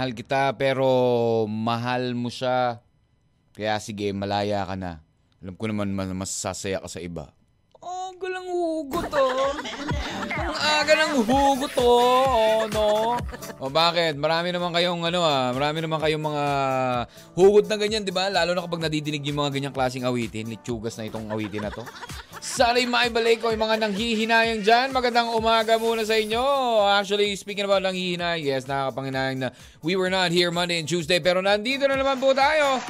Ah, mahal kita pero mahal mo siya. Kaya sige, malaya ka na. Alam ko naman mas sasaya ka sa iba. Oh, galang hugot oh. Ang aga ng hugot oh. Oh, no. O bakit? Marami naman kayong ano ah, marami naman kayong mga hugot na ganyan, 'di ba? Lalo na kapag nadidinig yung mga ganyang klaseng awitin, litsugas na itong awitin na to. Sana'y maibalik ko yung mga nanghihinayang dyan. Magandang umaga muna sa inyo. Actually, speaking about nanghihinayang, yes, nakakapanginayang na we were not here Monday and Tuesday. Pero nandito na naman po tayo.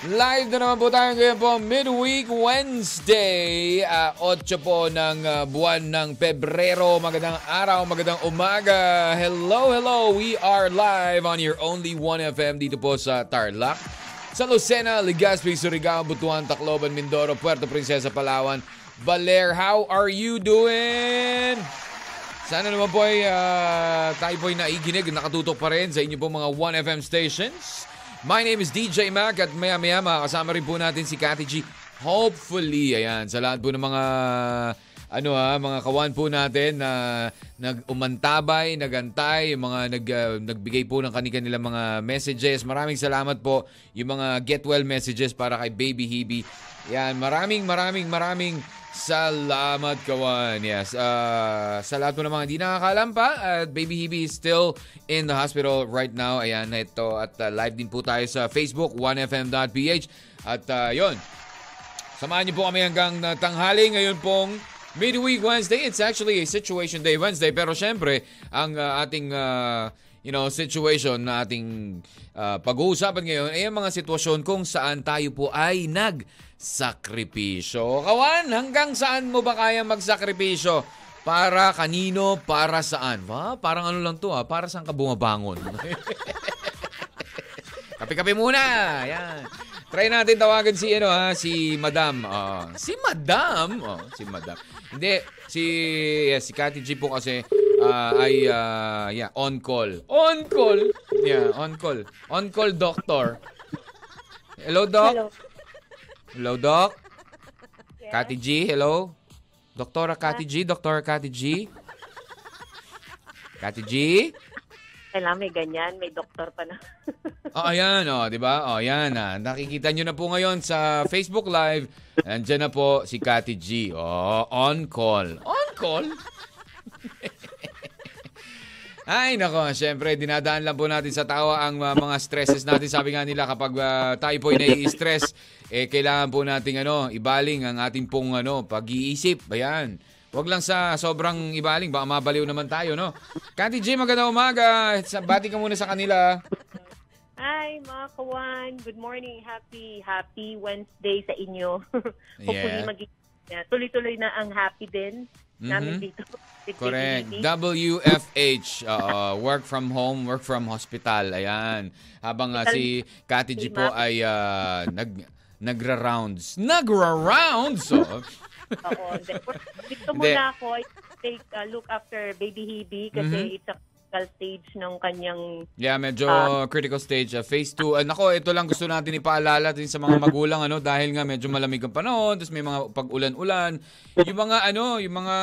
Live na naman po tayo ngayon po midweek Wednesday, uh, 8 po ng ah, buwan ng Pebrero. Magandang araw, magandang umaga. Hello, hello. We are live on your only 1FM dito po sa Tarlac. Sa Lucena, Legazpi, Surigao, Butuan, Tacloban, Mindoro, Puerto Princesa, Palawan. Baler, how are you doing? Sana naman po ay ah, tayo po ay naiginig, nakatutok pa rin sa inyo po mga 1FM stations. My name is DJ Mac at maya maya makakasama rin po natin si Cathy G. Hopefully, ayan, sa lahat po ng mga ano ha, mga kawan po natin na nag-umantabay, nagantay, mga nag, ah, nagbigay po ng kanilang mga messages. Maraming salamat po yung mga get well messages para kay Baby Hebe. Yan, maraming maraming maraming salamat kawan. Yes, ah, sa lahat po ng mga hindi nakakalam pa, at Baby Hebe is still in the hospital right now. Ayan, ito at ah, live din po tayo sa Facebook 1fm.ph. At ah, yon, Samahan niyo po kami hanggang uh, tanghali ngayon pong Midweek Wednesday. It's actually a Situation Day Wednesday. Pero syempre, ang uh, ating uh, you know, situation na ating uh, pag-uusapan ngayon ay ang mga sitwasyon kung saan tayo po ay nagsakripisyo. Kawan, hanggang saan mo ba kaya magsakripisyo? Para kanino, para saan? Ba, parang ano lang to ah, para saan ka bumabangon? Kape-kape muna. Yan. Try natin tawagan si ano ha, si Madam. Oh, si Madam. Oh, si Madam. Hindi si yes, si Cathy G po kasi ah, ay ah, yeah, on call. On call. Yeah, on call. On call doctor. Hello, doc. Hello. Hello, doc. Cathy G, hello. Doktora Cathy G, Doktora Cathy G. Cathy G. Kailangan may ganyan, may doktor pa na. Oh, ayan, oh, 'di ba? Oh, ayan ah. Nakikita niyo na po ngayon sa Facebook Live. Andiyan na po si Cathy G. Oh, on call. On call? Ay, nako, syempre, dinadaan lang po natin sa tawa ang uh, mga stresses natin. Sabi nga nila, kapag uh, tayo po ay nai-stress, eh, kailangan po nating ano, ibaling ang ating pong ano, pag-iisip. Ayan. Huwag lang sa sobrang ibaling, baka mabaliw naman tayo, no? Cathy J, magandang umaga. Sa- Bati ka muna sa kanila. Hi, mga kawan. Good morning. Happy, happy Wednesday sa inyo. Hopefully, Yeah. maging yeah, tuloy-tuloy na ang happy din namin Mhm. dito. Correct. WFH, uh, work from home, work from hospital. Ayan. Habang uh, si Cathy G po ay uh, nag nagra-rounds. Nagra-rounds! Oh. Oo. Hindi. Dito muna ako, I take a look after baby Hebe kasi Mhm. it's a critical stage ng kanyang Yeah, medyo Ah. critical stage. Uh, phase 2. Uh, nako, ito lang gusto natin ipaalala din sa mga magulang ano dahil nga medyo malamig ang panahon, tapos may mga pag-ulan-ulan. Yung mga ano, yung mga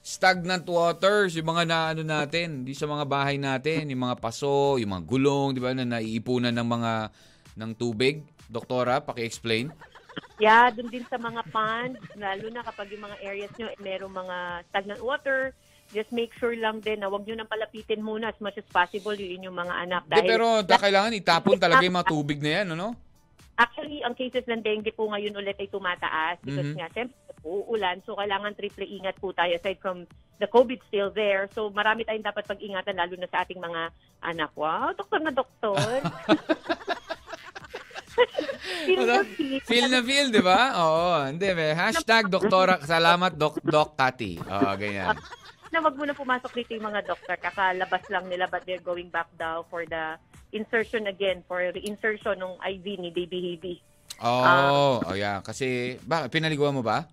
stagnant waters, yung mga naano natin, di sa mga bahay natin, yung mga paso, yung mga gulong, di ba, na naiipunan ng mga ng tubig. Doktora, paki-explain. Yeah, dun din sa mga ponds, lalo na kapag yung mga areas nyo, eh, merong mga stagnant water, just make sure lang din na wag nyo nang palapitin muna as much as possible yung inyong mga anak. Di, pero da, kailangan itapon talaga yung mga tubig na yan, ano? Actually, ang cases ng dengue po ngayon ulit ay tumataas because Mhm. nga, siyempre, uulan. So, kailangan triple ingat po tayo aside from the COVID still there. So, marami tayong dapat pag-ingatan lalo na sa ating mga anak. Wow, doktor na doktor. Feel na feel. Feel na feel, di ba? Oo. Hindi, may hashtag doktora, salamat, dok, dok, Cathy. Oo, ganyan. na wag muna pumasok dito yung mga doktor. Kakalabas lang nila but they're going back daw for the insertion again, for reinsertion ng IV ni Baby Heavy. Oh, oh yeah. Kasi, ba, pinaliguan mo ba?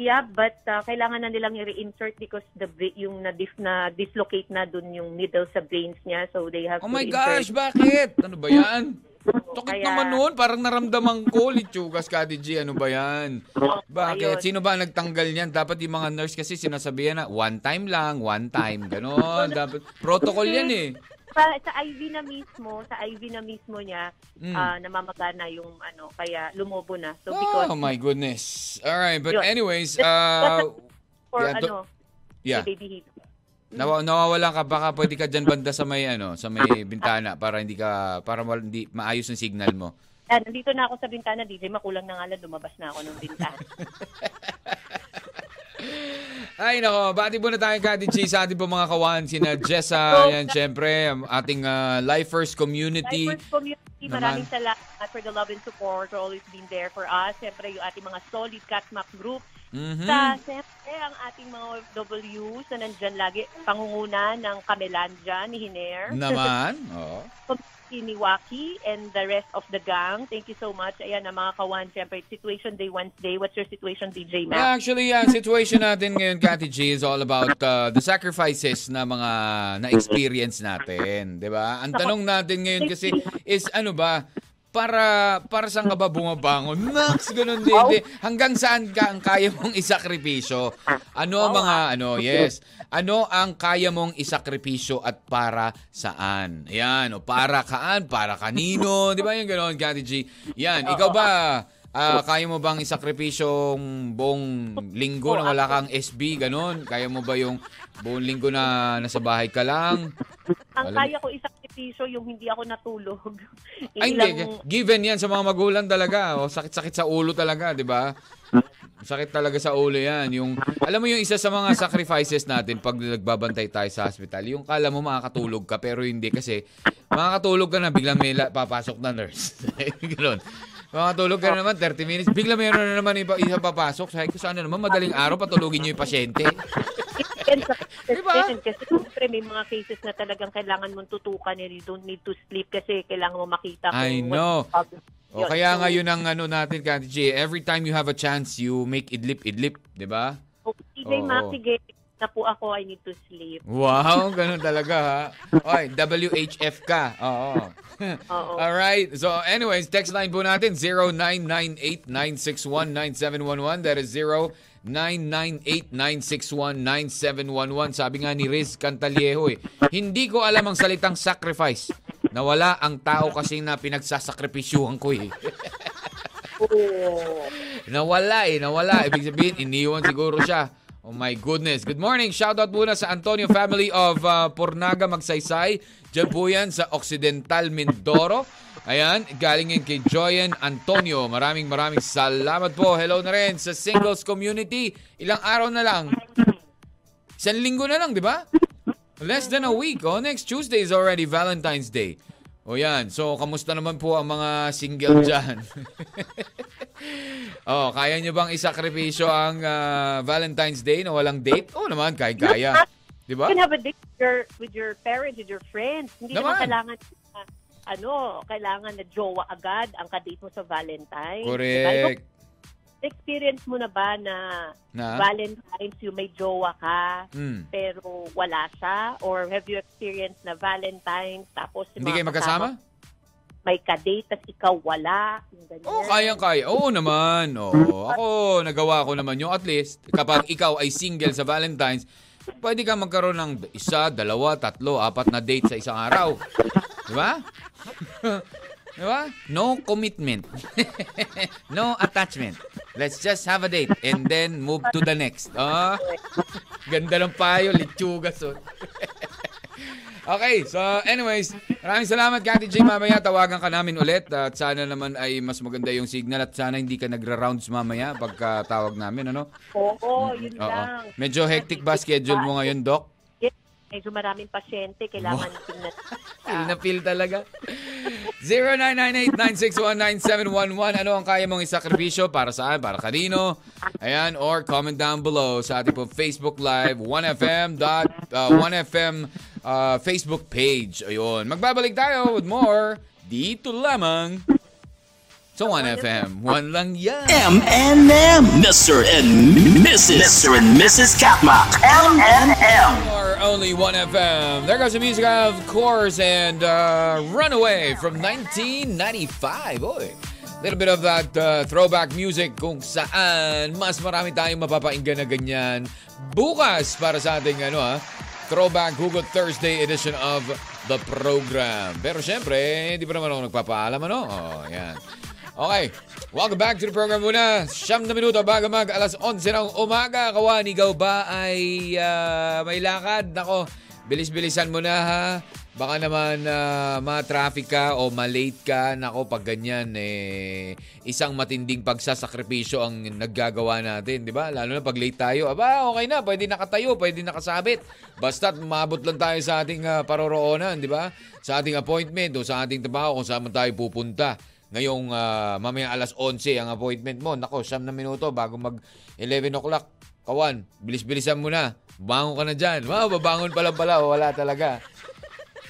Yeah, but uh, kailangan na nilang i-reinsert because the yung na, dis- na dislocate na dun yung needle sa brains niya. So they have Oh my gosh, bakit? Ano ba yan? Tukit Kaya- naman nun. Parang naramdaman ko, Lichugas, Kati G. Ano ba yan? Bakit? Ayun. Sino ba ang nagtanggal niyan? Dapat yung mga nurse kasi sinasabihan na one time lang, one time. Ganon. Dapat, protocol yan eh. Sa, sa IV na mismo, sa IV na mismo niya, Mm. ah, namamagana yung ano, kaya lumobo na. So because Oh my goodness. Alright, but Yun. anyways, uh, for yeah, ano, yeah. Baby Heavy. Nawa, nawawala ka baka pwede ka diyan banda sa may ano, sa may bintana para hindi ka para wal- hindi maayos yung signal mo. Ah, nandito na ako sa bintana, DJ. Makulang na nga lang, lumabas na ako ng bintana. Ay nako, bati muna tayo Kati G sa ating po mga kawan, sina Jessa, yan syempre, ang ating uh, Lifers community. Diverse community, Naman. maraming salamat for the love and support, for always been there for us. Siyempre, yung ating mga solid Catmac group. Mhm. Sa, siyempre, ang ating mga OFWs na nandyan lagi, pangunguna ng Kamelandia ni Hiner. Naman. Oo. community ni Waki and the rest of the gang. Thank you so much. Ayan, ang mga kawan, siyempre, situation day Wednesday. What's your situation, DJ Yeah, Mac? actually, ang situation natin ngayon, Kati G, is all about uh, the sacrifices na mga na-experience natin. ba? Ang tanong natin ngayon kasi is ano ba, para para saan ka ba bumabangon? Max, ganun din. Di. Hanggang saan ka ang kaya mong isakripisyo? Ano ang mga, ano, yes. Ano ang kaya mong isakripisyo at para saan? Yan, o para kaan, para kanino. Di ba yung gano'n, Kati G? Yan, ikaw ba, Ah, kaya mo bang isakripisyong buong linggo na wala kang SB, ganun? Kaya mo ba yung buong linggo na nasa bahay ka lang? Ang alam- kaya ko isakripisyo yung hindi ako natulog. Ay, Ilang- hindi. Given yan sa mga magulang talaga. O, sakit-sakit sa ulo talaga, di ba? Sakit talaga sa ulo yan. Yung, alam mo yung isa sa mga sacrifices natin pag nagbabantay tayo sa hospital, yung kala mo makakatulog ka pero hindi kasi makakatulog ka na biglang may la- papasok na nurse. Ganun. Makakatulog ka na naman 30 minutes, biglang mayroon na naman iba, isa papasok. Sabi ko sana naman madaling araw patulugin niyo yung pasyente. Diba? kasi siyempre may mga cases na talagang kailangan mong tutukan and you don't need to sleep kasi kailangan mo makita kung I know. O kaya So, nga yun ang ano natin, Kati G, every time you have a chance, you make idlip-idlip, di ba? oh, DJ Oo. Mac, sige, na po ako, I need to sleep. Wow, ganun talaga ha. Oy, WHF ka. Oo. Oo. All right. So anyways, text line po natin 0998-961-9711. That is 0998-961-9711. Sabi nga ni Riz Cantaliejo eh, hindi ko alam ang salitang sacrifice. Nawala ang tao kasi na pinagsasakripisyuhan ko eh. Nawala eh, nawala. Ibig sabihin, iniwan siguro siya. Oh my goodness. Good morning. Shoutout muna sa Antonio family of uh, Pornaga, Magsaysay. Diyan po yan sa Occidental Mindoro. Ayan, galing yan kay Joyan Antonio. Maraming maraming salamat po. Hello na rin sa singles community. Ilang araw na lang. Isang linggo na lang, di ba? Less than a week. Oh, next Tuesday is already Valentine's Day. O yan. So, kamusta naman po ang mga single dyan? oh, kaya nyo bang isakripisyo ang ah, Valentine's Day na walang date? Oo naman, kaya-kaya. Di ba? You can have a date with your, with your parents, with your friends. Hindi Naman. naman kailangan na, ano, kailangan na jowa agad ang kadate mo sa Valentine's. Correct. Experience mo na ba na, Na? Valentine's yung may jowa ka, Hmm. pero wala siya? Or have you experienced na Valentine's tapos Hindi kayo magkasama? may kadate tas ikaw wala? Ganyan. Oo, kayang-kaya. Oo naman. Oo. Ako, nagawa ko naman yung at least. Kapag ikaw ay single sa Valentine's, pwede ka magkaroon ng isa, dalawa, tatlo, apat na date sa isang araw. Di ba? Di ba? No commitment. no attachment. Let's just have a date and then move to the next. Ah, ganda ng payo, litsugas. oh. Okay, so anyways, maraming salamat Kati J. Mamaya tawagan ka namin ulit at sana naman ay mas maganda yung signal at sana hindi ka nagra-rounds mamaya pagka tawag namin, ano? Oo, yun Oo. lang. Medyo hectic ba schedule mo ngayon, Doc? Medyo maraming pasyente, kailangan tingnan. Feel na feel talaga. 0998-961-9711. Ano ang kaya mong isakripisyo para saan? Para kanino? Ayan, or comment down below sa ating po Facebook Live, 1FM, dot, uh, 1FM uh, Facebook page. Ayun. Magbabalik tayo with more dito lamang sa 1FM. One lang yan. M&M. Mr. and Mrs. Mr. and Mrs. Katma. M&M. Only 1FM. There goes the music, of course, and uh, Runaway from 1995. Oy. Little bit of that uh, throwback music kung saan mas marami tayong mapapainggan na ganyan bukas para sa ating ano ha, Throwback Hugot Thursday edition of the program. Pero syempre, hindi pa naman ako nagpapaalam ano. Oh, yan. Okay, welcome back to the program muna. Siyam na minuto bago mag alas 11 ng umaga. Kawan, ikaw ba ay ah, may lakad? Nako, bilis-bilisan mo na ha. Baka naman uh, ma-traffic ka o ma-late ka. Nako, pag ganyan, eh, isang matinding pagsasakripisyo ang naggagawa natin, di ba? Lalo na pag late tayo. Aba, okay na. Pwede nakatayo, pwede nakasabit. Basta't mabot lang tayo sa ating uh, paroroonan, ba? Sa ating appointment o sa ating trabaho kung saan man tayo pupunta ngayong uh, mamaya alas 11 ang appointment mo. Nako, siyam na minuto bago mag 11 o'clock. Kawan, bilis-bilisan mo na. Bangon ka na dyan. Wow, babangon pala pala. Wala talaga.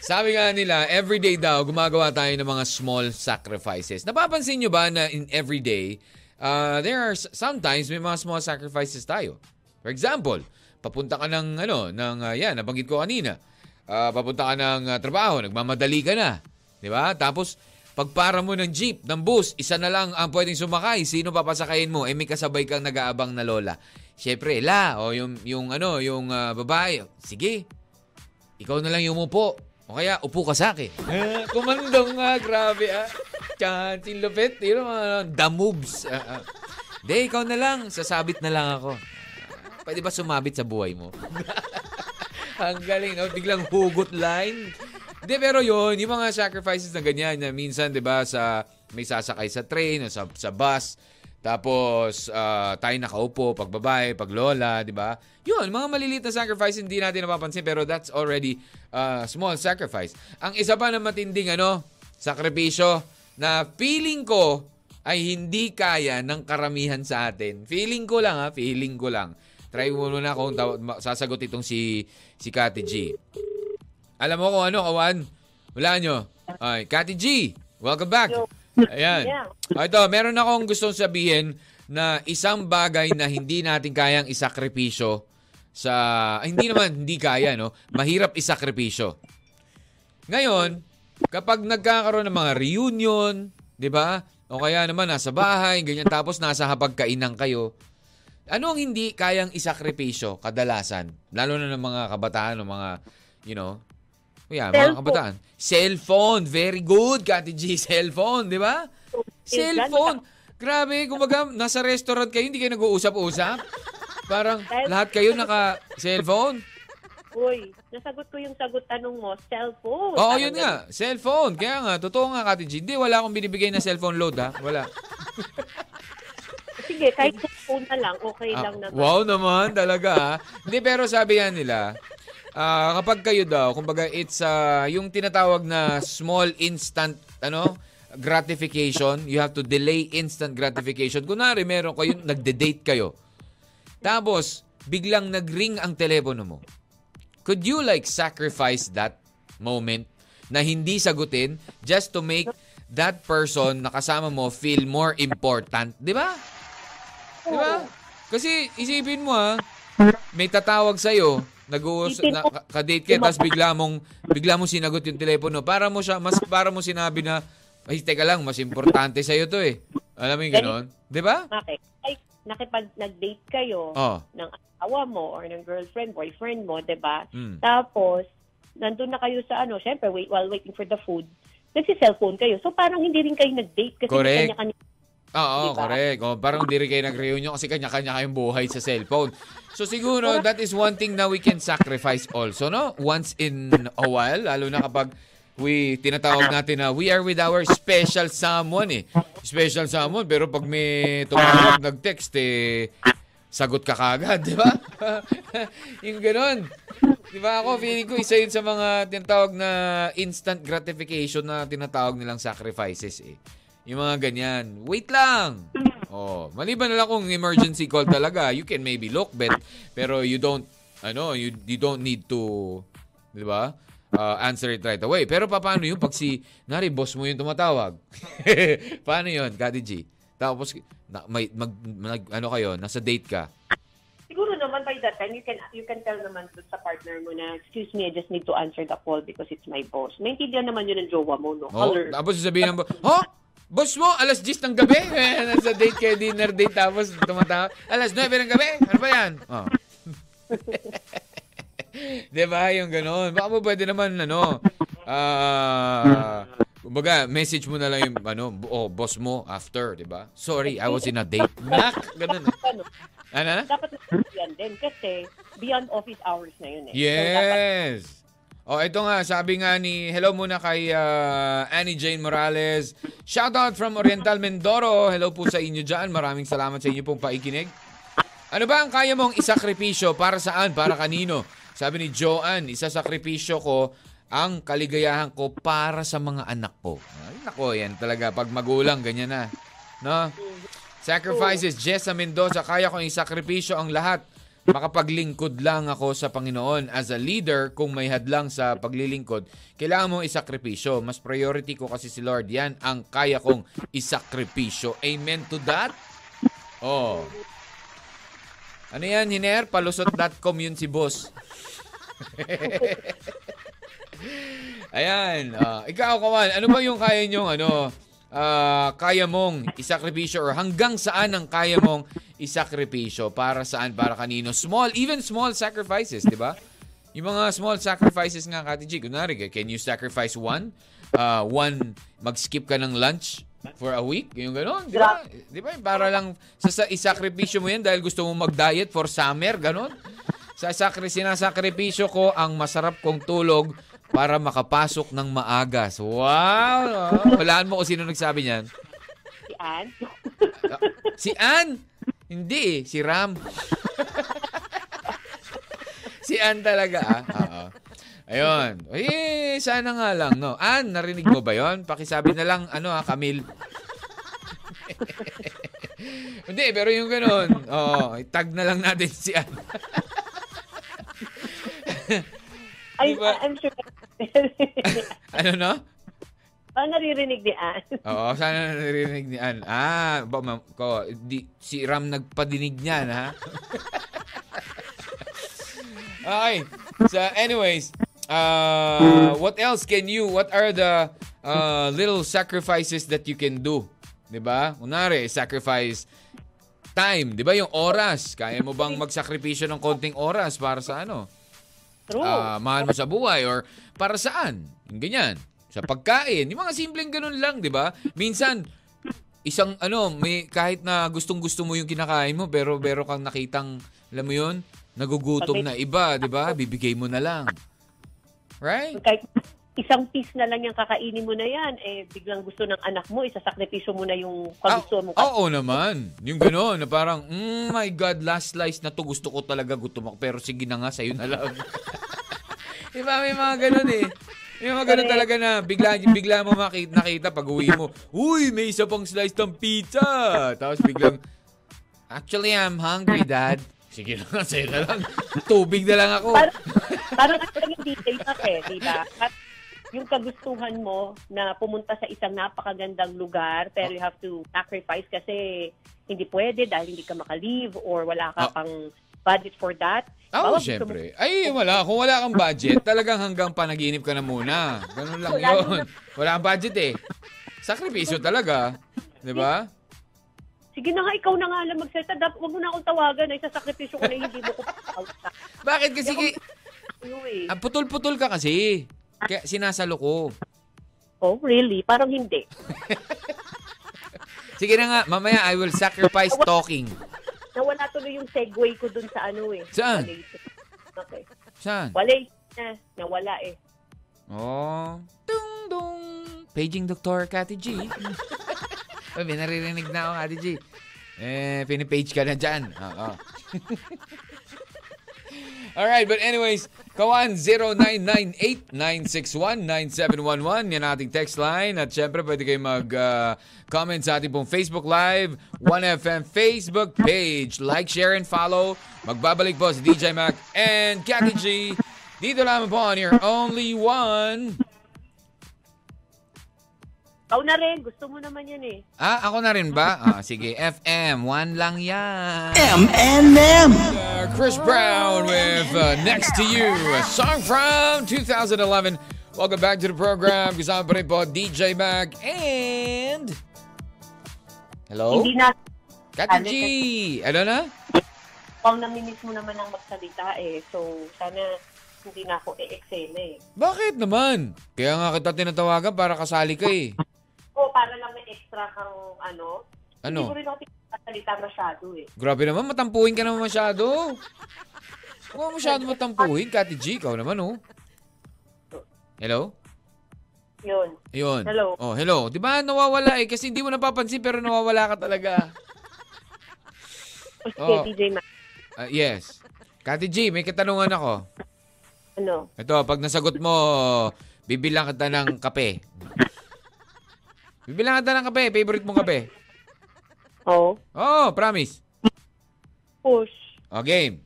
Sabi nga nila, everyday daw, gumagawa tayo ng mga small sacrifices. Napapansin nyo ba na in everyday, uh, there are sometimes may mga small sacrifices tayo. For example, papunta ka ng, ano, ng, uh, yan, nabanggit ko kanina. Uh, papunta ka ng uh, trabaho, nagmamadali ka na. Di ba? Tapos, pagpara mo ng jeep, ng bus, isa na lang ang pwedeng sumakay. Sino papasakayin mo? Eh, may kasabay kang nag-aabang na lola. Siyempre, la, o yung, yung, ano, yung uh, babae. Sige, ikaw na lang yung umupo. O kaya, upo ka sa akin. Eh, kumandong nga, grabe ah. Tiyan, lupit. Yun know, the moves. Uh, uh. De, ikaw na lang. Sasabit na lang ako. Pwede ba sumabit sa buhay mo? Ang galing, no? Biglang hugot line. Hindi, pero yun, yung mga sacrifices na ganyan, na minsan, di ba, sa, may sasakay sa train o sa, sa bus, tapos, uh, tayo nakaupo, pag babae, pag lola, di ba? Yun, mga maliliit na sacrifice, hindi natin napapansin, pero that's already uh, small sacrifice. Ang isa pa na matinding, ano, sakripisyo, na feeling ko ay hindi kaya ng karamihan sa atin. Feeling ko lang, ha? Feeling ko lang. Try mo na kung taw- sasagot itong si, si Kati G. Alam mo kung ano, kawan? Wala nyo. Ay, Kati G, welcome back. Ayan. Yeah. O, ito, meron akong gustong sabihin na isang bagay na hindi natin kayang isakripisyo sa... ay, hindi naman hindi kaya, no? Mahirap isakripisyo. Ngayon, kapag nagkakaroon ng mga reunion, di ba? O kaya naman nasa bahay, ganyan, tapos nasa hapagkainan kayo, ano ang hindi kayang isakripisyo kadalasan? Lalo na ng mga kabataan o mga, you know, yeah, mga Cellphone. kabataan. Cellphone. Very good, Kati G. Cellphone, di ba? Cellphone. Grabe, kumbaga, nasa restaurant kayo, hindi kayo nag-uusap-usap. Parang lahat kayo naka-cellphone. Uy, nasagot ko yung sagot tanong mo, cellphone. Oo, Parang yun nga. Cellphone. Kaya nga, totoo nga, Kati G. Hindi, wala akong binibigay na cellphone load, ha? Wala. Sige, kahit cellphone na lang, okay Ah, lang naman. wow naman, talaga, ha? Hindi, pero sabi nga nila, ah, kapag kayo daw, kumbaga, it's ah, yung tinatawag na small instant, ano, gratification. You have to delay instant gratification. Kunwari, meron kayo, nagde-date kayo. Tapos, biglang nag-ring ang telepono mo. Could you like sacrifice that moment na hindi sagutin just to make that person na kasama mo feel more important? Di ba? Di ba? Kasi isipin mo ha, may tatawag sa'yo, nag-uus, na, ka-date ka, tapos bigla mong, bigla mong sinagot yung telepono. Para mo siya, mas para mo sinabi na, ay, teka lang, mas importante sa'yo to eh. Alam mo yung ganon? Di ba? Okay. Ay, nakipag nag-date kayo Oh. ng asawa mo or ng girlfriend, boyfriend mo, 'di ba? Mm. Tapos nandun na kayo sa ano, syempre wait while waiting for the food, nagsi-cellphone kayo. So parang hindi rin kayo nag-date kasi Correct. kanya-kanya Oo, Diba? correct. O, parang hindi rin kayo nag-reunion kasi kanya-kanya kayong buhay sa cellphone. So siguro, that is one thing na we can sacrifice also, no? Once in a while, lalo na kapag we tinatawag natin na we are with our special someone eh. Special someone, pero pag may tumawag, nag-text eh, sagot ka kagad, di ba? yung ganon. Di ba ako, feeling ko isa yun sa mga tinatawag na instant gratification na tinatawag nilang sacrifices eh. Yung mga ganyan. Wait lang! Oh, maliban na lang kung emergency call talaga, you can maybe look bet, pero you don't, ano, you, you don't need to, di ba? Uh, answer it right away. Pero pa- paano yun pag si, nari, boss mo yung tumatawag? paano yun, Kati G? Tapos, na, may, mag, mag, ano kayo, nasa date ka. Siguro naman by that time, you can you can tell naman sa partner mo na, excuse me, I just need to answer the call because it's my boss. Naintindihan naman yun ng jowa mo, no? Oh, Color. tapos sasabihin ng bo- Ho? Boss mo, alas 10 ng gabi? Eh, nasa date kayo, dinner date, tapos tumatawa. Alas 9 ng gabi? Ano ba yan? Oh. Di ba? Yung gano'n. Baka mo pwede naman, ano, ah, kumbaga, message mo na lang yung, ano, oh, boss mo after, di ba? Sorry, I was in a date. Nak, ganun. Ano, Ano na? dapat yan din kasi beyond office hours na yun eh. So, dapat, Yes. Oh, ito nga, sabi nga ni, hello muna kay ah, Annie Jane Morales. Shoutout from Oriental Mindoro. Hello po sa inyo dyan. Maraming salamat sa inyo pong paikinig. Ano ba ang kaya mong isakripisyo? Para saan? Para kanino? Sabi ni Joanne, isasakripisyo ko ang kaligayahan ko para sa mga anak ko. Ay, nako, yan talaga. Pag magulang, ganyan na. No? Sacrifices, Jessa Mendoza, kaya kong isakripisyo ang lahat. Makapaglingkod lang ako sa Panginoon. As a leader, kung may hadlang sa paglilingkod, kailangan mong isakripisyo. Mas priority ko kasi si Lord. Yan ang kaya kong isakripisyo. Amen to that? Oh. Ano yan, Hiner? Palusot.com yun si boss. Ayan. ah, ikaw, Kawan, ano ba yung kaya nyong, ano, ah, kaya mong isakripisyo or hanggang saan ang kaya mong isakripisyo? Para saan? Para kanino? Small, even small sacrifices, di ba? Yung mga small sacrifices nga, Kati G, kunwari, can you sacrifice one? Ah, one, mag-skip ka ng lunch for a week? Yung gano'n, di ba? Di ba? Para lang, sa, sa isakripisyo mo yan dahil gusto mo mag-diet for summer, gano'n? Sa sakri, sinasakripisyo ko ang masarap kong tulog para makapasok ng maagas. Wow! Walaan mo kung sino nagsabi niyan. si Ann, Si Ann! Hindi eh, si Ram. si Ann talaga ah. Oo. Ayun. Eh, sana nga lang, no? Ann, narinig mo ba yon? Pakisabi na lang, ano ha, Camille. Hindi, pero yung ganun, oh, tag na lang natin si Ann. Diba? I'm sure. ano no? Ah, naririnig ni Ann. Oo, sana narinig ni Ann. Ah, ba, ma'am, ko, di, si Ram nagpadinig niyan, ha? okay. So, anyways, uh, what else can you, what are the uh, little sacrifices that you can do? ba? Kunwari, sacrifice time, ba? Yung oras. Kaya mo bang magsakripisyo ng konting oras para sa ano? True. Ah, mahal mo sa buhay or para saan? Ganyan. Sa pagkain. Yung mga simpleng ganun lang, di ba? Minsan, isang ano, may, kahit na gustong-gusto mo yung kinakain mo, pero pero kang nakitang, alam mo yun, nagugutom na iba, di ba? Bibigay mo na lang. Right? Kahit isang piece na lang yung kakainin mo na yan, eh, biglang gusto ng anak mo, isasakripisyo mo na yung kagusto mo. Ah, oo naman. Yung gano'n, na parang, mm, my God, last slice na to, gusto ko talaga gutom ako, pero sige na nga, sa'yo na lang. Di ba, may mga gano'n eh. May mga gano'n talaga na bigla, bigla mo makita, nakita pag uwi mo, uy, may isa pang slice ng pizza. Tapos biglang, actually, I'm hungry, Dad. Sige na nga, sa'yo na lang. Tubig na lang ako. Parang, parang yung details na eh, di ba? Yung kagustuhan mo na pumunta sa isang napakagandang lugar pero you have to sacrifice kasi hindi pwede dahil hindi ka maka-leave or wala ka Ah. pang budget for that. Oo, gusto syempre. Ay, wala. Kung wala kang budget, talagang hanggang panaginip ka na muna. Ganun lang Wala yun. Wala kang budget eh. Sakripisyo talaga. Di ba? Sige na nga, ikaw na nga lang magsalita. Dapat wag mo na akong tawagan na isasakripisyo ko na hindi mo ko Bakit kasi ki- ano eh. ah, putol-putol ka kasi. Kaya sinasalo ko. Oh, really? Parang hindi. Sige na nga, mamaya I will sacrifice talking. Nawala tuloy yung segue ko dun sa ano eh. Saan? Okay. Saan? Wala eh. Na, nawala eh. Oh. Dung dung. Paging Dr. Kati G. Ay, may naririnig na ako, Kati G. Eh, pinipage ka na dyan. Oo. Alright, but anyways, Kawan 0998-961-9711. Yan ating text line. At syempre, pwede kayo mag-comment sa ating pong Facebook Live, 1FM Facebook page. Like, share, and follow. Magbabalik po si DJ Mac and Cathy G. Dito lamang po on your only one. Ikaw na rin, gusto mo naman yun eh. Ah, ako na rin ba? Ah, sige, FM. One lang yan. M&M. Uh, Chris Brown with uh, Next to You, a song from 2011. Welcome back to the program. Kasama pa rin po DJ Mac and... Hello? Hindi na, Kati G! Ano na? pang naminis mo naman ang magsalita eh. So, sana hindi na ako e-excel eh. Bakit naman? Kaya nga kita tinatawagan para kasali ka eh. O, para lang may extra kang ano. Hindi Ano? ko rin ako pinagsasalita masyado eh. Grabe naman, matampuhin ka naman masyado. Huwag mo masyado matampuhin, Kati G. Ikaw naman oh. Hello? Yun. Ayun. Hello. Oh, hello. 'Di ba nawawala eh kasi hindi mo napapansin pero nawawala ka talaga. Sige, Oo. DJ Mac. Ah, yes. Kati G, may katanungan ako. Ano? Ito, pag nasagot mo, bibilang kita ng kape. Bibilang kita ng kape. Favorite mong kape. Oh. Oh, promise. Push. O, game.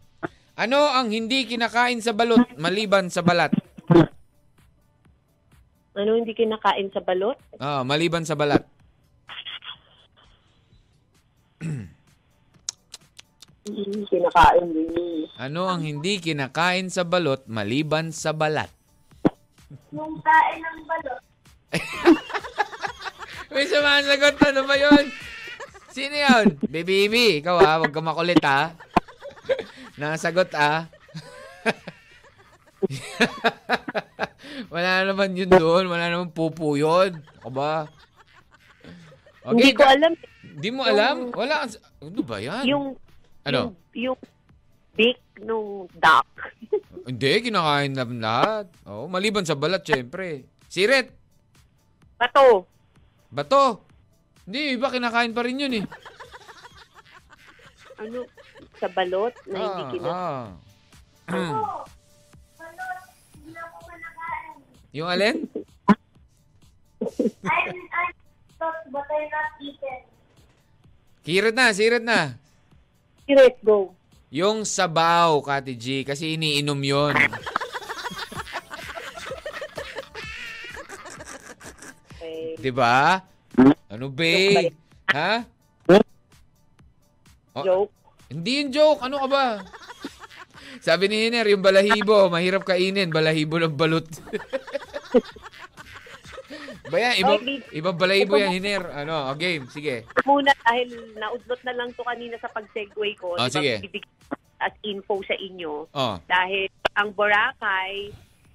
Ano ang hindi kinakain sa balot maliban sa balat? Ano hindi kinakain sa balot? Ah, maliban sa balat. Hindi kinakain din. Ano ang hindi kinakain sa balot maliban sa balat? Yung kain ng balot. May samahan sagot. Ano ba yun? Sino yun? Baby, baby. Ikaw ha, huwag ka makulit ha. Nasagot ah. Wala naman yun doon. Wala naman pupo yun. Ako ba? Hindi ko alam. Di mo alam? Wala. Ano ba yan? Yung, Ano? yung, yung beak nung duck. Hindi, kinakain na lahat. Oo, maliban sa balat, syempre. Sirit, Pato. Bato. Hindi, iba kinakain pa rin yun eh. Ano? Sa balot na hindi kinakain. ah. Yung alin? Kirit na, sirit na. Let's go. Yung sabaw, Kati G, kasi iniinom yon. 'Di ba? Ano ba? Ha? Oh, Joke. Hindi yung joke. Ano ka ba? Sabi ni Hiner, yung balahibo, mahirap kainin. Balahibo ng balot. ba yan? Iba, Okay. ibang balahibo yan, Hiner. Ano? O, game. Sige. Muna dahil naudlot na lang to kanina sa pag-segue ko. Ah, di ba, sige. bibigyan as info sa inyo. Oh. Dahil ang Boracay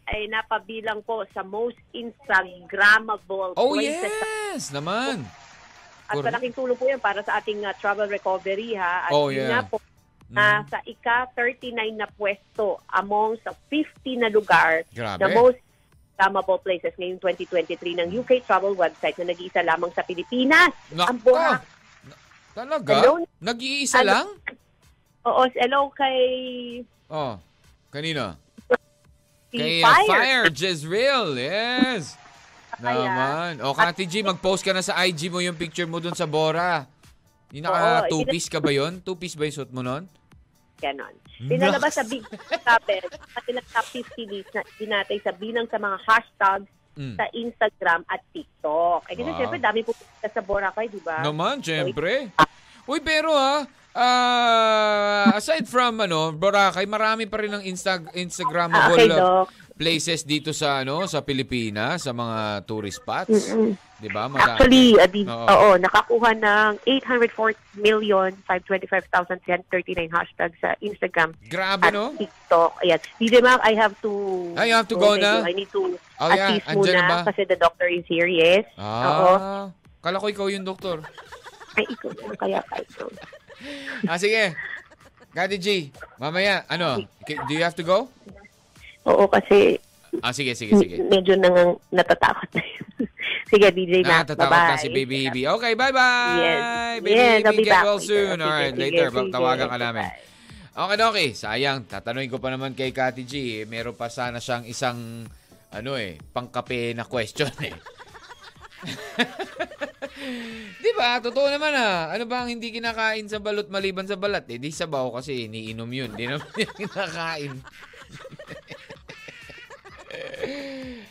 ay napabilang po sa most Instagrammable Oh, places yes! Naman. At Correct. malaking tulong po yan para sa ating uh, travel recovery ha. At Oh, yun yeah. nga po, na sa ika-39 na pwesto among sa 50 na lugar Grabe. na most Instagrammable places ngayong 2023 ng UK travel website na nag-iisa lamang sa Pilipinas. Ang Nako. Boracay. Talaga? Hello? Nag-iisa Ano? lang? Oo, hello kay Oh. Kanina? Kay Fire. Fire Jezreel. Yes. Naman. O, Kati G, mag-post ka na sa IG mo yung picture mo dun sa Bora. Yung naka Oo, two-piece ka ba yun? Two-piece ba yung suot mo nun? Ganon. Pinalabas sa Big Travel at 50 list na dinatay sa bilang sa mga hashtags Mm. sa Instagram at TikTok. Eh kasi Wow. syempre dami po sa Boracay, di ba? Naman, syempre. Uy, pero ha, ah, aside from ano, Boracay, marami pa rin ng Insta Instagrammable okay, uh, Doc. places dito sa ano, sa Pilipinas, sa mga tourist spots. 'Di ba? Mara- Actually, uh, di, Oo. oo. nakakuha ng 804,535,139 hashtags sa Instagram Grabe at no? TikTok. Ayan. DJ Mac, I have to... You have to go na? I need to Oh, yeah. assist Andyan na muna kasi the doctor is here, yes. Oo. Ah, kala ko ikaw yung doktor. Ay, ikaw kaya kahit no. Ah, sige. Kati G, mamaya, ano, do you have to go? Oo, kasi Ah, sige, sige, sige. medyo nang natatakot na yun. Sige, DJ Mac. Natatakot Bye-bye. na si Baby Baby. Okay, bye-bye! Yes. Baby Yes, I'll Baby, be get back well soon. Sige, Alright, sige, later, sige. tawagan ka namin. Okay, okay. Sayang. Tatanungin ko pa naman kay Kati G. Eh. Meron pa sana siyang isang, ano eh, pangkape na question eh. Di ba? Totoo naman ah. Ano ba ang hindi kinakain sa balot maliban sa balat? Eh, di sabaw kasi iniinom yun. Di naman yung kinakain.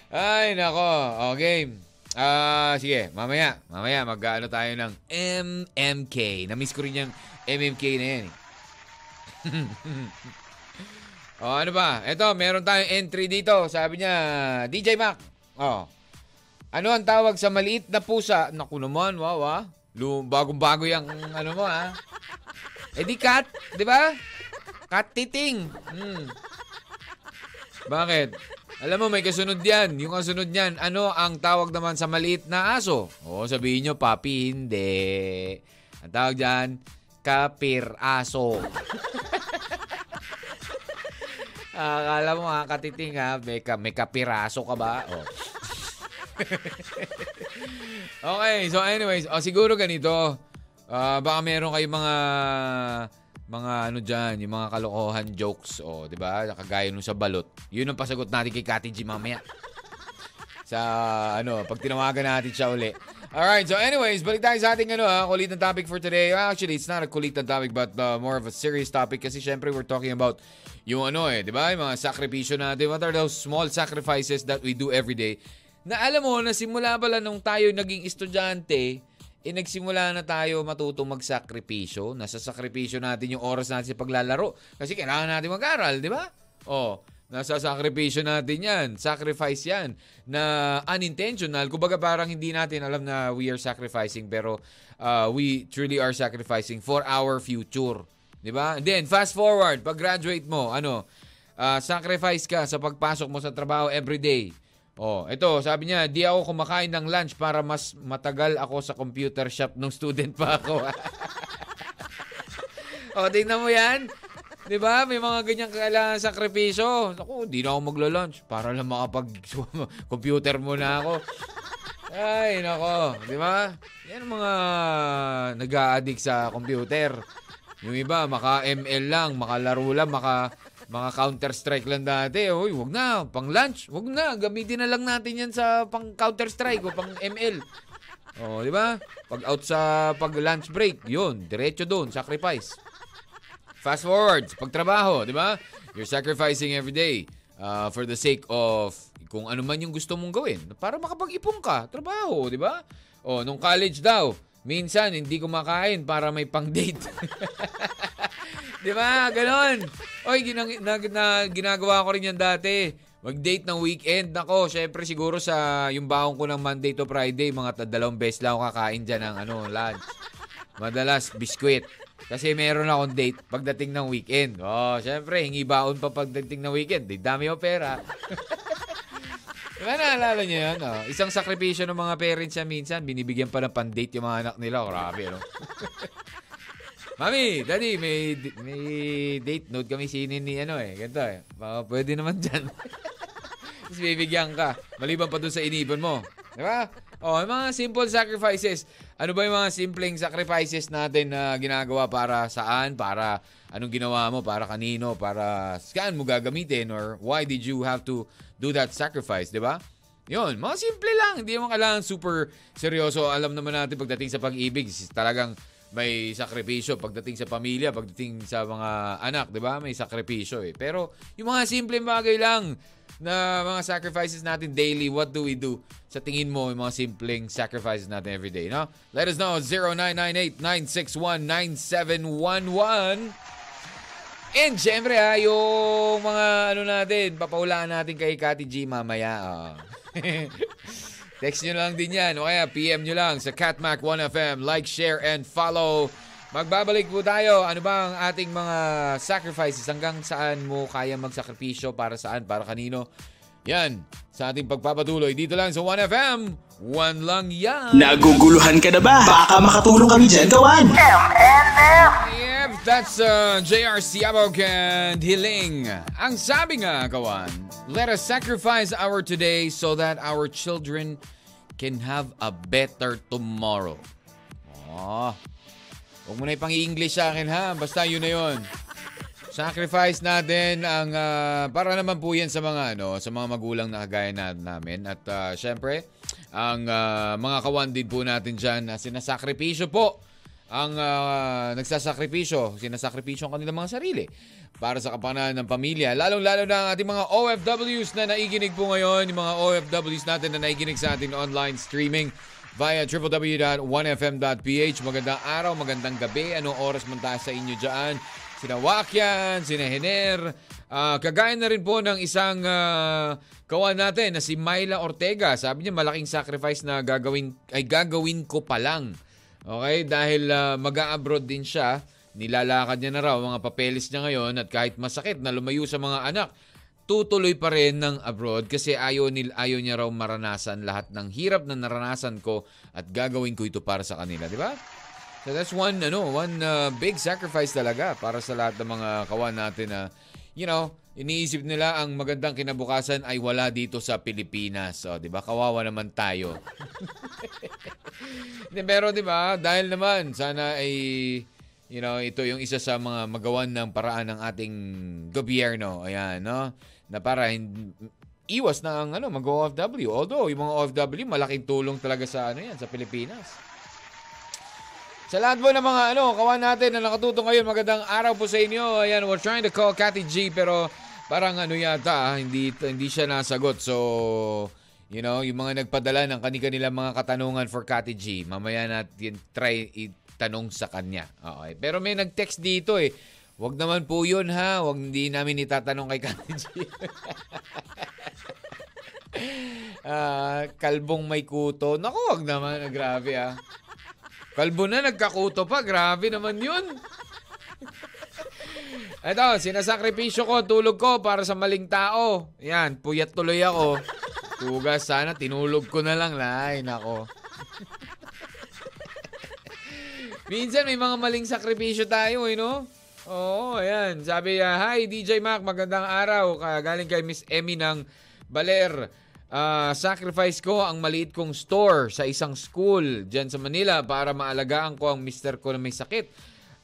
Ay, nako. Okay. Ah, sige. Mamaya. Mamaya mag-ano tayo ng MMK. Na-miss ko rin yung MMK na yan. eh. oh, ano ba? Ito, meron tayong entry dito. Sabi niya, DJ Mac. Oh. Ano ang tawag sa maliit na pusa? Naku naman, wow ah. Bagong-bago yung ano mo ah. Eh di cat, di ba? Cat titing. Hmm. Bakit? Alam mo, may kasunod yan. Yung kasunod niyan, ano ang tawag naman sa maliit na aso? Oo, sabihin nyo, papi, hindi. Ang tawag dyan, kapir-aso. Akala mo ha, katiting ha, may, ka, may kapiraso ka ba? Oh. Okay, so anyways, oh, siguro ganito. Ah, baka meron kayong mga mga ano diyan, yung mga kalokohan jokes, oh, 'di ba? Kagaya nung sa balot. 'Yun ang pasagot natin kay Kati G mamaya. Sa ano, pag tinawagan natin siya uli. Alright, so anyways, balik tayo sa ating ano ha, kulit na topic for today. Well, actually, it's not a kulit na topic but uh, more of a serious topic kasi syempre we're talking about yung ano eh, di ba? Yung mga sakripisyo natin. What are those small sacrifices that we do every day? Na alam mo, na simula pala nung tayo naging estudyante, eh nagsimula na tayo matutong magsakripisyo. Nasa sakripisyo natin yung oras natin sa paglalaro. Kasi kailangan natin mag-aral, di ba? Oh, nasa sakripisyo natin yan. Sacrifice yan na unintentional. Kumbaga parang hindi natin alam na we are sacrificing pero uh, we truly are sacrificing for our future. Di ba? Then, fast forward, pag graduate mo, ano, uh, sacrifice ka sa pagpasok mo sa trabaho every day. Oh, ito, sabi niya, di ako kumakain ng lunch para mas matagal ako sa computer shop nung student pa ako. oh, tingnan mo yan. 'Di ba? May mga ganyang kailangan sakripisyo. Ako, hindi na ako maglo-lunch para lang makapag computer muna ako. Ay, nako, 'di ba? Yan mga nag-a-addict sa computer. Yung iba, maka ML lang, makalaro lang, maka mga Counter-Strike lang dati. Uy, wag na, pang lunch, wag na, gamitin na lang natin yan sa pang Counter-Strike o pang ML. Oh, di ba? Pag out sa pag lunch break, yun, diretso doon, sacrifice. Fast forward, pagtrabaho, di ba? You're sacrificing every day uh, for the sake of kung ano man yung gusto mong gawin. Para makapag-ipon ka, trabaho, di ba? O, nung college daw, minsan hindi kumakain para may pang-date. di ba? Ganon. Oy, ginang, na, na, ginagawa ko rin yan dati. Mag-date ng weekend. Nako, syempre siguro sa yung baon ko ng Monday to Friday, mga dalawang beses lang ako kakain dyan ng ano, lunch. Madalas, biskwit. Kasi meron akong date pagdating ng weekend. Oh, syempre, hingi baon pa pagdating ng weekend. Di dami o pera. diba naalala niyo yan? Oh, isang sakripisyo ng mga parents niya minsan, binibigyan pa ng pan-date yung mga anak nila. Grabe, no? Mami, daddy, may, may date note kami sinin ni ano eh. Ganito eh. Baka pwede naman dyan. Tapos bibigyan ka. Maliban pa dun sa inipon mo. Di ba? Oh, mga simple sacrifices. Ano ba yung mga simpleng sacrifices natin na ginagawa para saan? Para anong ginawa mo? Para kanino? Para saan mo gagamitin? Or why did you have to do that sacrifice? Di ba? Yun, mga simple lang. Hindi mo kailangan super seryoso. Alam naman natin pagdating sa pag-ibig, talagang may sakripisyo pagdating sa pamilya, pagdating sa mga anak, 'di ba? May sakripisyo eh. Pero yung mga simpleng bagay lang na mga sacrifices natin daily, what do we do? Sa tingin mo, yung mga simpleng sacrifices natin every day, no? Let us know 0998-961-9711. And syempre ha, yung mga ano natin, papaulaan natin kay Kati G mamaya. Oh. Text nyo lang din yan. O kaya PM nyo lang sa Catmac 1FM. Like, share, and follow. Magbabalik po tayo. Ano ba ang ating mga sacrifices? Hanggang saan mo kaya magsakripisyo? Para saan? Para kanino? Yan. Sa ating pagpapatuloy. Dito lang sa 1FM. One lang yan. Naguguluhan ka na ba? Baka makatulong kami dyan, kawan. Yep, that's uh, JR Siabog and Hiling. Ang sabi nga, kawan, let us sacrifice our today so that our children can have a better tomorrow. Oh, huwag mo na ipang-English sa akin ha, basta yun na yun. Sacrifice natin ang ah, para naman po 'yan sa mga ano, sa mga magulang na kagaya na, namin at ah, syempre ang ah, mga kawandid po natin diyan na sinasakripisyo po ang ah, nagsasakripisyo, sinasakripisyo ang kanilang mga sarili para sa kapanahan ng pamilya. Lalong-lalo na ang ating mga OFWs na naiginig po ngayon, yung mga OFWs natin na naiginig sa ating online streaming via www.1fm.ph. Magandang araw, magandang gabi. Anong oras man tayo sa inyo dyan? Sina Wakyan, sina Hener. Ah, kagaya na rin po ng isang ah, kawan natin na si Myla Ortega. Sabi niya malaking sacrifice na gagawin, ay gagawin ko pa lang. Okay, dahil uh, mag-abroad din siya, nilalakad niya na raw mga papeles niya ngayon at kahit masakit na lumayo sa mga anak, tutuloy pa rin ng abroad kasi ayaw, nil, ayaw niya raw maranasan lahat ng hirap na naranasan ko at gagawin ko ito para sa kanila, di ba? So that's one ano, one uh, big sacrifice talaga para sa lahat ng mga kawan natin na you know, iniisip nila ang magandang kinabukasan ay wala dito sa Pilipinas. So, 'di ba? Kawawa naman tayo. Pero 'di ba? Dahil naman sana ay you know, ito yung isa sa mga magawan ng paraan ng ating gobyerno. Ayan, no? Na para iwas na ang ano, mag-OFW. Although, yung mga OFW, malaking tulong talaga sa ano yan, sa Pilipinas. Sa lahat po ng mga ano, kawan natin na nakatuto ngayon, magandang araw po sa inyo. Ayan, we're trying to call Cathy G pero parang ano yata, ah, hindi, hindi siya nasagot. So, you know, yung mga nagpadala ng kani-kanilang mga katanungan for Cathy G, mamaya natin try itanong sa kanya. Okay. Pero may nag-text dito eh. Wag naman po yun ha. Wag hindi namin itatanong kay Cathy G. Ah, kalbong may kuto. Naku, wag naman. Grabe ah. Kalbo na, nagkakuto pa. Grabe naman yun. Ito, sinasakripisyo ko, tulog ko para sa maling tao. Yan, puyat tuloy ako. Tugas sana, tinulog ko na lang. Ay, nako. Minsan may mga maling sakripisyo tayo, eh, no? Oo, ayan. Sabi, uh, Hi, DJ Mac, magandang araw. Galing kay Miss Emmy ng Baler. Ah, sacrifice ko ang maliit kong store sa isang school dyan sa Manila para maalagaan ko ang mister ko na may sakit.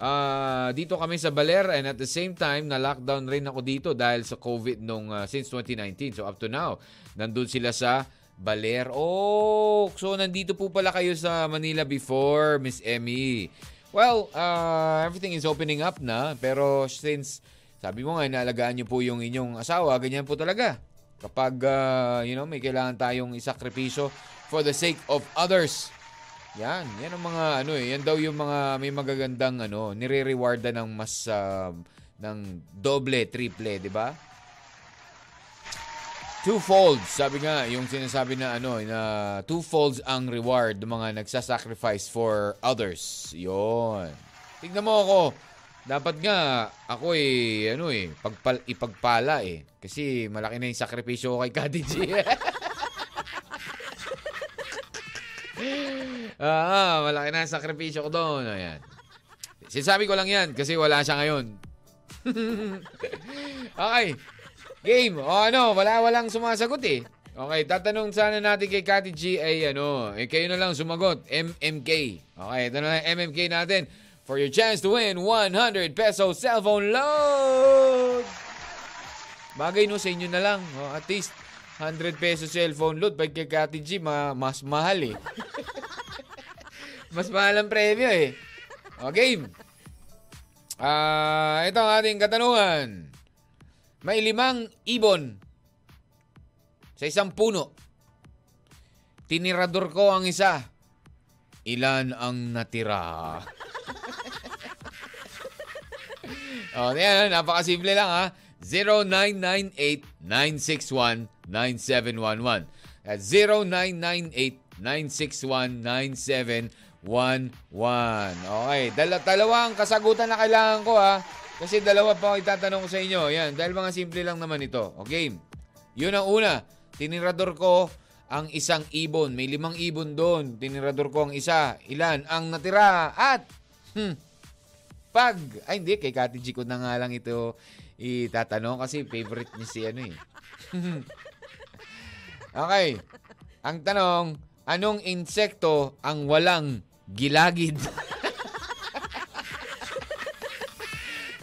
Ah, dito kami sa Baler and at the same time na lockdown rin ako dito dahil sa COVID nung ah, since 2019. So up to now, nandun sila sa Baler. Oh, so nandito po pala kayo sa Manila before, Miss Emmy. Well, uh, everything is opening up na pero since sabi mo nga inaalagaan niyo po yung inyong asawa, ganyan po talaga. Kapag uh, you know, may kailangan tayong isakripisyo for the sake of others. Yan, yan ang mga ano eh, yan daw yung mga may magagandang ano, nire-rewarda ng mas uh, ng doble, triple, 'di ba? Twofold, sabi nga, yung sinasabi na ano, na twofolds ang reward ng mga nagsasacrifice for others. Yon. Tignan mo ako. Dapat nga, ako eh, ano eh, pagpal, ipagpala eh. Kasi malaki na yung sakripisyo ko kay Kati G. ah, malaki na sakripisyo ko doon. Ayan. Sinasabi ko lang yan kasi wala siya ngayon. okay. Game. O ano, wala walang sumasagot eh. Okay, tatanong sana natin kay Kati G ay ano, eh, kayo na lang sumagot. MMK. Okay, ito na lang MMK natin for your chance to win 100 peso cellphone load. Bagay no sa inyo na lang. Oh, at least 100 peso cellphone load. Pag kay Kati G, ma- mas mahal eh. mas mahal ang premyo eh. O, game. Ah, ito ang ating katanungan. May limang ibon sa isang puno. Tinirador ko ang isa. Ilan ang natira? Oh, yan, napakasimple lang ha. 0998-961-9711. At 0998-961-9711. Okay, dala dalawang kasagutan na kailangan ko ha. Kasi dalawa pa ako itatanong ko sa inyo. Yan, dahil mga simple lang naman ito. Okay, yun ang una. Tinirador ko ang isang ibon. May limang ibon doon. Tinirador ko ang isa. Ilan ang natira? At, hmm, pag, ay hindi, kay Kati G ko na nga lang ito itatanong kasi favorite niya si ano eh. okay. Ang tanong, anong insekto ang walang gilagid?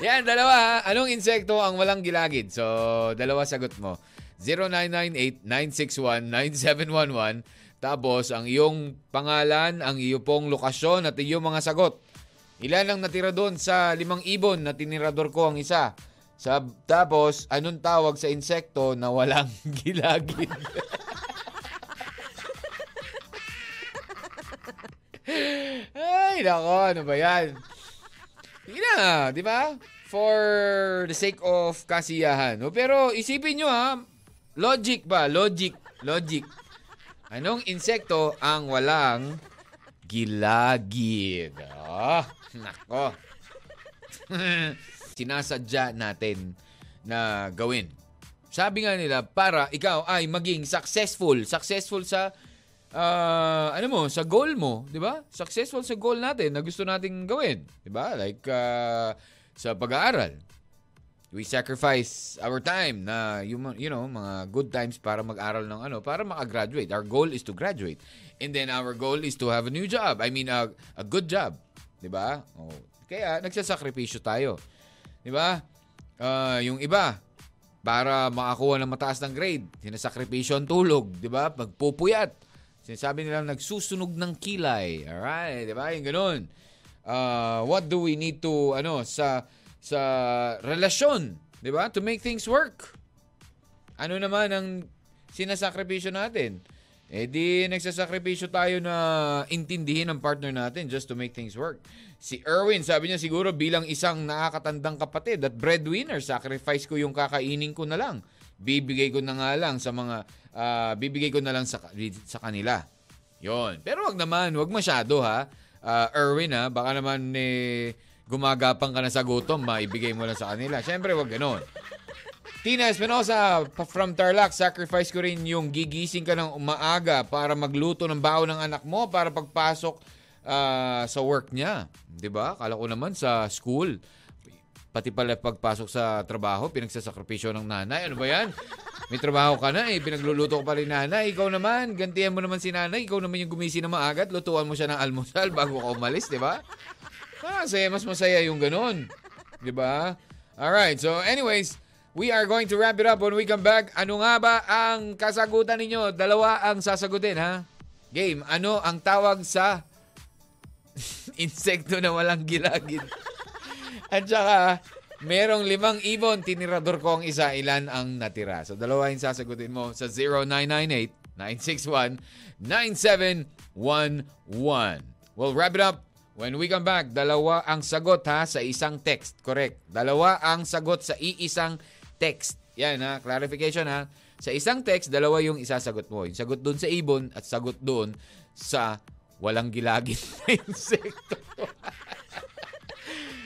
Yan, dalawa. Anong insekto ang walang gilagid? So, dalawa sagot mo. 0998-961-9711. Tapos, ang iyong pangalan, ang iyong pong lokasyon at iyong mga sagot. Ilan ang natira doon sa limang ibon na tinirador ko ang isa? Sa, tapos, anong tawag sa insekto na walang gilagid? Ay, nako, ano ba yan? Sige na, di ba? For the sake of kasiyahan. Pero isipin nyo ha, logic ba? Logic. Logic. Anong insekto ang walang gilagid? Ah, nako. Sinasadya natin na gawin. Sabi nga nila, para ikaw ay maging successful. Successful sa ah, ano mo, sa goal mo, 'di ba? Successful sa goal natin na gusto nating gawin, 'di ba? Like ah, sa pag-aaral. We sacrifice our time na you, you know, mga good times para mag-aral ng ano, para makagraduate. Our goal is to graduate. And then our goal is to have a new job. I mean a, a good job, 'di ba? Oh, kaya nagsasakripisyo tayo. 'Di ba? Ah, yung iba, para makakuha ng mataas ng grade. Sinasakripisyo ang tulog, di ba? Magpupuyat. Sinasabi nilang nagsusunog ng kilay. Alright, di ba? Yung ganun. Uh, what do we need to, ano, sa, sa relasyon, di ba? To make things work. Ano naman ang sinasakripisyo natin? Eh di nagsasakripisyo tayo na intindihin ang partner natin just to make things work. Si Erwin, sabi niya siguro bilang isang nakakatandang kapatid at breadwinner, sacrifice ko yung kakainin ko na lang. Bibigay ko na nga lang sa mga, ah, bibigay ko na lang sa, sa kanila. Yon. Pero wag naman, wag masyado ha. Ah, Erwin ha, baka naman eh, gumagapang ka na sa gutom, maibigay mo lang sa kanila. Siyempre, wag ganon. Tina Espinosa from Tarlac, sacrifice ko rin yung gigising ka ng maaga para magluto ng baon ng anak mo para pagpasok ah, sa work niya. 'Di ba? Kala ko naman sa school. Pati pala pagpasok sa trabaho, pinagsasakripisyo ng nanay. Ano ba yan? May trabaho ka na eh, pinagluluto ko pa rin nanay. Ikaw naman, gantihan mo naman si nanay. Ikaw naman yung gumising na maaga at lutuan mo siya ng almusal bago ka umalis, di ba? Saya, mas masaya yung ganun. Di ba? Alright, so anyways, we are going to wrap it up when we come back. Ano nga ba ang kasagutan ninyo? Dalawa ang sasagutin, ha? Game, ano ang tawag sa insekto na walang gilagid? At saka, merong limang ibon, tinirador ko ang isa, ilan ang natira? So, dalawa yung sasagutin mo sa 0998-961-9711. We'll wrap it up when we come back. Dalawa ang sagot ha sa isang text. Correct. Dalawa ang sagot sa iisang text. Yan ha, clarification ha. Sa isang text, dalawa yung isasagot mo. Yung sagot doon sa ibon at sagot doon sa walang gilagid na insekto.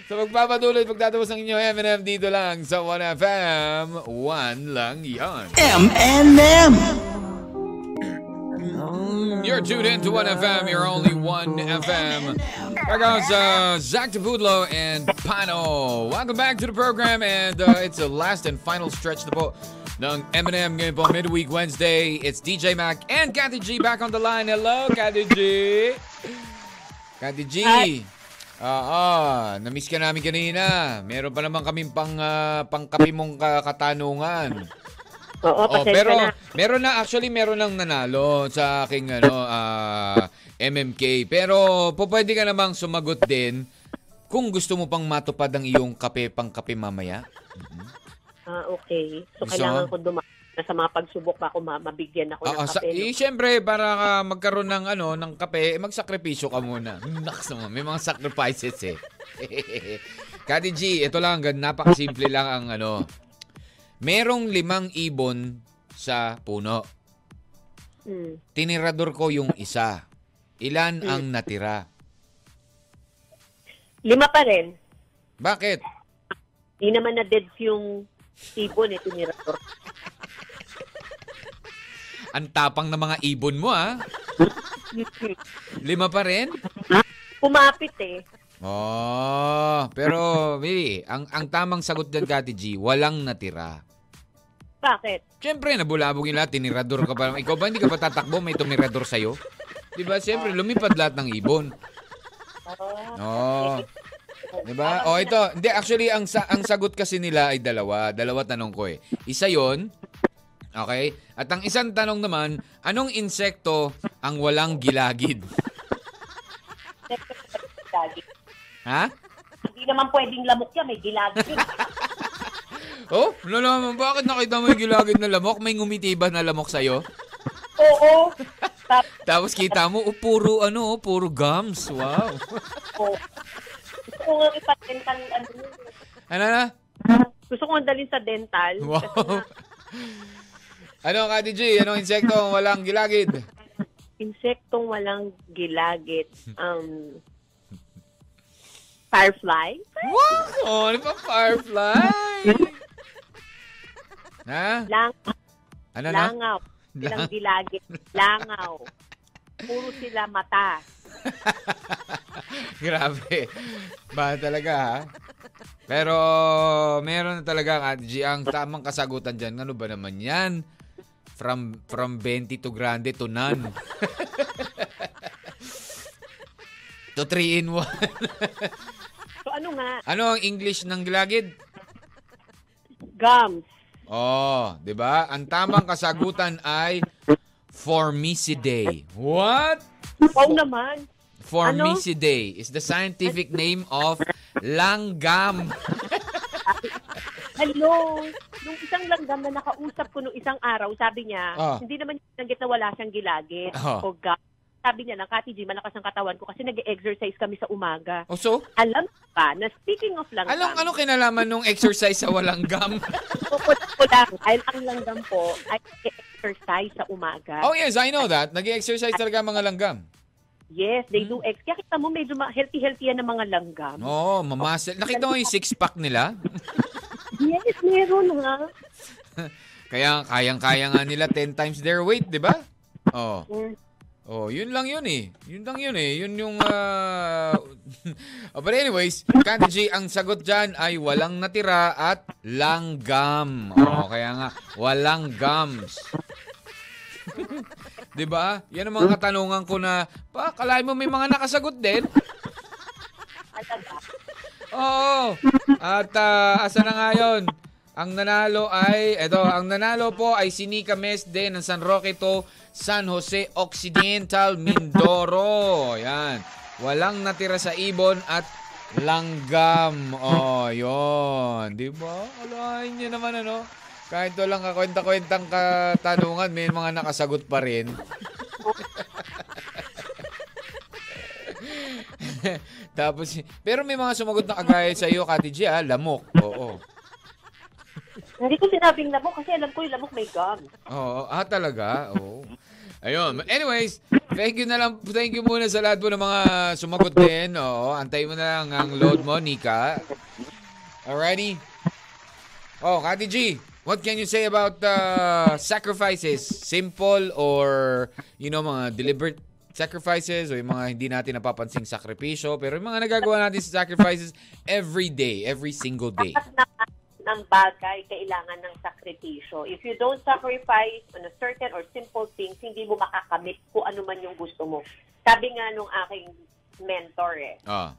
So magpapatuloy pagtatapos ng inyo M&M dito lang sa 1FM. One lang yan. M&M. You're tuned in to 1FM, your only 1FM. Here goes uh, Zach Tabudlo and Pano. Welcome back to the program and uh, it's the last and final stretch na po ng M&M ngayon po midweek Wednesday. It's DJ Mac and Kathy G back on the line. Hello, Kathy G. Kathy G. Oo, na-miss ka namin kanina. Meron pa naman kaming pang, uh, pangkapi mong ka- katanungan. Oo, Oh, pero na. meron na actually meron nang nanalo sa aking ano ah, MMK. Pero po pwede ka namang sumagot din kung gusto mo pang matupad ang iyong kape pang kape mamaya. Ah, okay. So, Gusto kailangan ko dumaan sa mga pagsubok pa ako ma- mabigyan ako ng Oo, sa, kape. eh, syempre para ka magkaroon ng ano ng kape, eh, magsakripisyo ka muna. Naks naman, may mga sacrifices eh. Kati G, ito lang, napakasimple lang ang ano. Merong limang ibon sa puno. Hmm. Tinirador ko yung isa. Ilan ang natira? Lima pa rin. Bakit? Di naman na dead yung ibon eh, tinirador. Ang tapang ng mga ibon mo, ha? Lima pa rin? Pumapit eh. Oh, pero, Mili, ang, ang tamang sagot dyan, Kati G, walang natira. Bakit? Siyempre, nabulabog nila, tinirador ka pa. Ikaw ba, hindi ka pa tatakbo, may tumirador sa'yo? Di ba? Siyempre, lumipad lahat ng ibon. Ah, Oh. Oo Diba? O ito, hindi actually ang sa, ang sagot kasi nila ay dalawa. Dalawa tanong ko eh. Isa 'yon. Okay? At ang isang tanong naman, anong insekto ang walang gilagid? Ha? Hindi naman pwedeng lamok yan, may gilagid yun. Oh, ano naman, bakit nakita mo yung gilagid na lamok? May ngumitiba na lamok sa'yo? Oo. Tapos, kita mo, oh, puro ano, oh, puro gums. Wow. oh, gusto ko nga ipatental, ano, Ano na? gusto ko nga dalhin sa dental. Wow. nga, Ano ka, DJ? Anong insekto ang walang gilagid? insektong walang gilagid. Um, firefly? Wow! Oh, ano pa firefly? ha? Lang, Ano na? langaw. Silang Lang- gilagid. Langaw. Puro sila mata. Grabe. Ba talaga ha? Pero meron na talaga ang. Ang tamang kasagutan dyan, ano ba naman yan? From from 20 to grande to none. to 3 in 1. Ano nga? ano ang English ng gilagid? Gums. Oh, 'di ba? Ang tamang kasagutan ay Formicidae. What? Wow naman. Formicidae is the scientific name of langgam. Hello. Nung isang langgam na nakausap ko nung isang araw, sabi niya, Ah. hindi naman niya nanggit na wala siyang gilagid Ah. o gum. Sabi niya lang, Kati G, malakas ang katawan ko kasi nag-exercise kami sa umaga. Oh, so, Alam ba na speaking of langgam, anong ano kinalaman nung exercise sa walang gum? Puput ko lang, dahil ang langgam po ay exercise sa umaga. oh yes, I know that. Nag-exercise talaga mga langgam. Yes, they Hmm. do ex. Kaya kita mo medyo ma- healthy-healthy yan ng mga langgam. Oh, mamasel. Nakita mo yung six-pack nila? Yes, meron ha. Kaya kayang-kaya nga nila 10 times their weight, di ba? Oh. Mm. Oh, yun lang yun eh. Yun lang yun eh. Yun yung... ah, oh, but anyways, G, ang sagot dyan ay walang natira at langgam. Oh, kaya nga, walang gums. 'Di ba? Yan ang mga katanungan ko na, pa, kalahin mo may mga nakasagot din. Oo. At ah, asa na nga yun? Ang nanalo ay, eto, ang nanalo po ay si Nika Mesde ng San Roque to San Jose Occidental, Mindoro. Yan. Walang natira sa ibon at langgam. Oh, yon, Di ba? Alahin niyo naman ano. Kahit walang kakwenta-kwentang katanungan, may mga nakasagot pa rin. Tapos, pero may mga sumagot na kagaya sa iyo, Kati G, ah, lamok. Oo. Hindi ko sinabing lamok kasi alam ko yung lamok may gum. Oo, ah, talaga? Oo. Ayun. Anyways, thank you na lang. Thank you muna sa lahat po ng mga sumagot din. Oo, antayin mo na lang ang load mo, Nika. Alrighty? Oh, Kati G, what can you say about uh, sacrifices? Simple or, you know, mga deliberate sacrifices o yung mga hindi natin napapansing sakripisyo pero yung mga nagagawa natin sa sacrifices every day, every single day. Ng, ng bagay kailangan ng sakripisyo. If you don't sacrifice on a certain or simple things, hindi mo makakamit kung ano man yung gusto mo. Sabi nga nung aking mentor eh, Ah.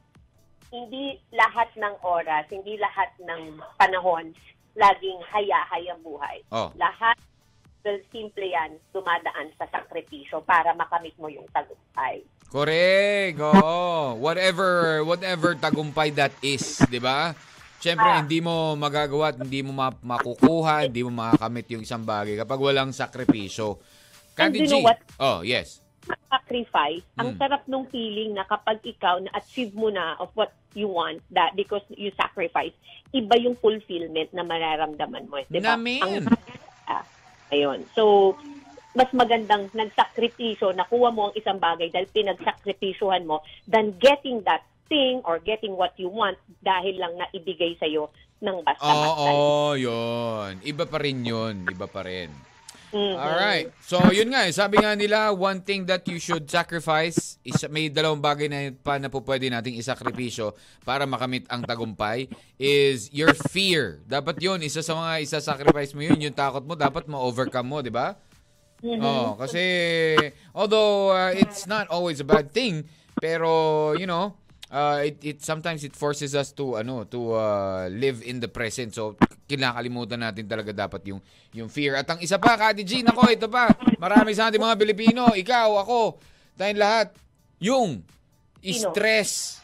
hindi lahat ng oras, hindi lahat ng panahon laging haya-haya buhay. Oh. Lahat well, simple yan, dumadaan sa sakripisyo para makamit mo yung tagumpay. Correct. Oo. Whatever, whatever tagumpay that is, 'di ba? Siyempre, Ah. hindi mo magagawa at hindi mo ma- makukuha, hindi mo makakamit yung isang bagay kapag walang sakripisyo. And Candy you know G. what? Oh, yes. sacrifice, ang Hmm. sarap nung feeling na kapag ikaw na-achieve mo na of what you want, that because you sacrifice, iba yung fulfillment na mararamdaman mo. Di ba? Namin. Ang, ah, ayun. So, mas magandang nagsakripisyo, nakuha mo ang isang bagay dahil pinagsakripisyuhan mo than getting that thing or getting what you want dahil lang naibigay sa'yo ng Oo, basta-basta. oh, yun. Iba pa rin yun. Iba pa rin. Mhm. Alright. So, yun nga. eh. Sabi nga nila, one thing that you should sacrifice, is, may dalawang bagay na pa na po pwede nating isakripisyo para makamit ang tagumpay is your fear. Dapat yun, isa sa mga isa-sacrifice mo yun, yung takot mo, dapat ma-overcome mo, di ba? Oh, kasi although uh, it's not always a bad thing, pero you know, uh, it, it sometimes it forces us to ano to uh, live in the present. So kinakalimutan natin talaga dapat yung yung fear. At ang isa pa, Kati G, nako, ito pa. Marami sa ating mga Pilipino, ikaw, ako, tayong lahat, yung stress.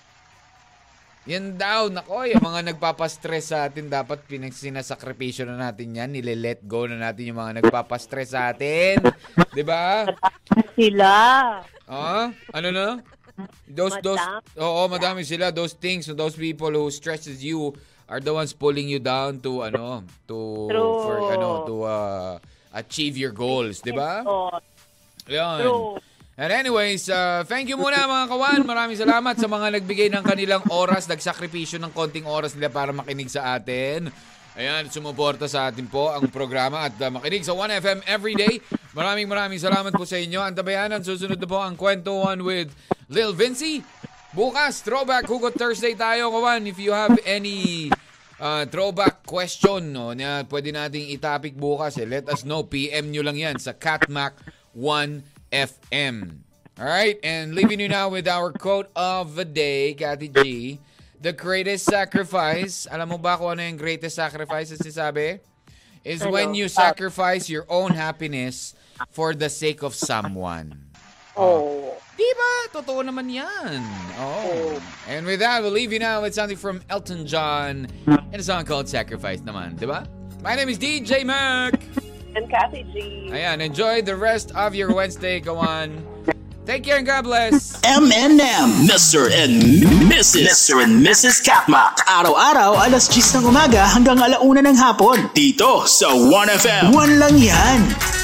Yan daw, nako, yung mga nagpapastress sa atin, dapat pinagsinasakripisyo na natin yan, nile-let go na natin yung mga nagpapastress sa atin. 'Di ba? Sila. Ah, ano na? Those those. Oo, madami sila those things, those people who stresses you are the ones pulling you down to ano, to True. for ano, to uh, achieve your goals, 'di ba? Oh, Yan. true. And anyways, uh, thank you muna mga kawan. Maraming salamat sa mga nagbigay ng kanilang oras, nagsakripisyo ng konting oras nila para makinig sa atin. Ayan, sumuporta sa atin po ang programa at uh, makinig sa 1FM everyday. Maraming maraming salamat po sa inyo. Antabayanan, susunod na po ang kwentuhan with Lil Vinci. Bukas, throwback Hugot Thursday tayo, kawan. If you have any uh, throwback question no, na pwede nating itapik bukas, eh, let us know. PM nyo lang yan sa Catmac 1FM. Alright, and leaving you now with our quote of the day, Cathy G. The greatest sacrifice, alam mo ba kung ano yung greatest sacrifice na sinasabi? Is when you sacrifice your own happiness for the sake of someone. Oh. Di ba? Totoo naman yan. Oh. And with that, we'll leave you now with something from Elton John and a song called Sacrifice naman. Di ba? My name is DJ Mac. And Kathy G. Ayan, enjoy the rest of your Wednesday. Go on. Take care and God bless. M&M, Mr. and Mrs. Mr. and Mrs. Katmak. Araw-araw, alas 10 ng umaga hanggang alauna ng hapon. Dito sa 1FM. Buwan lang yan.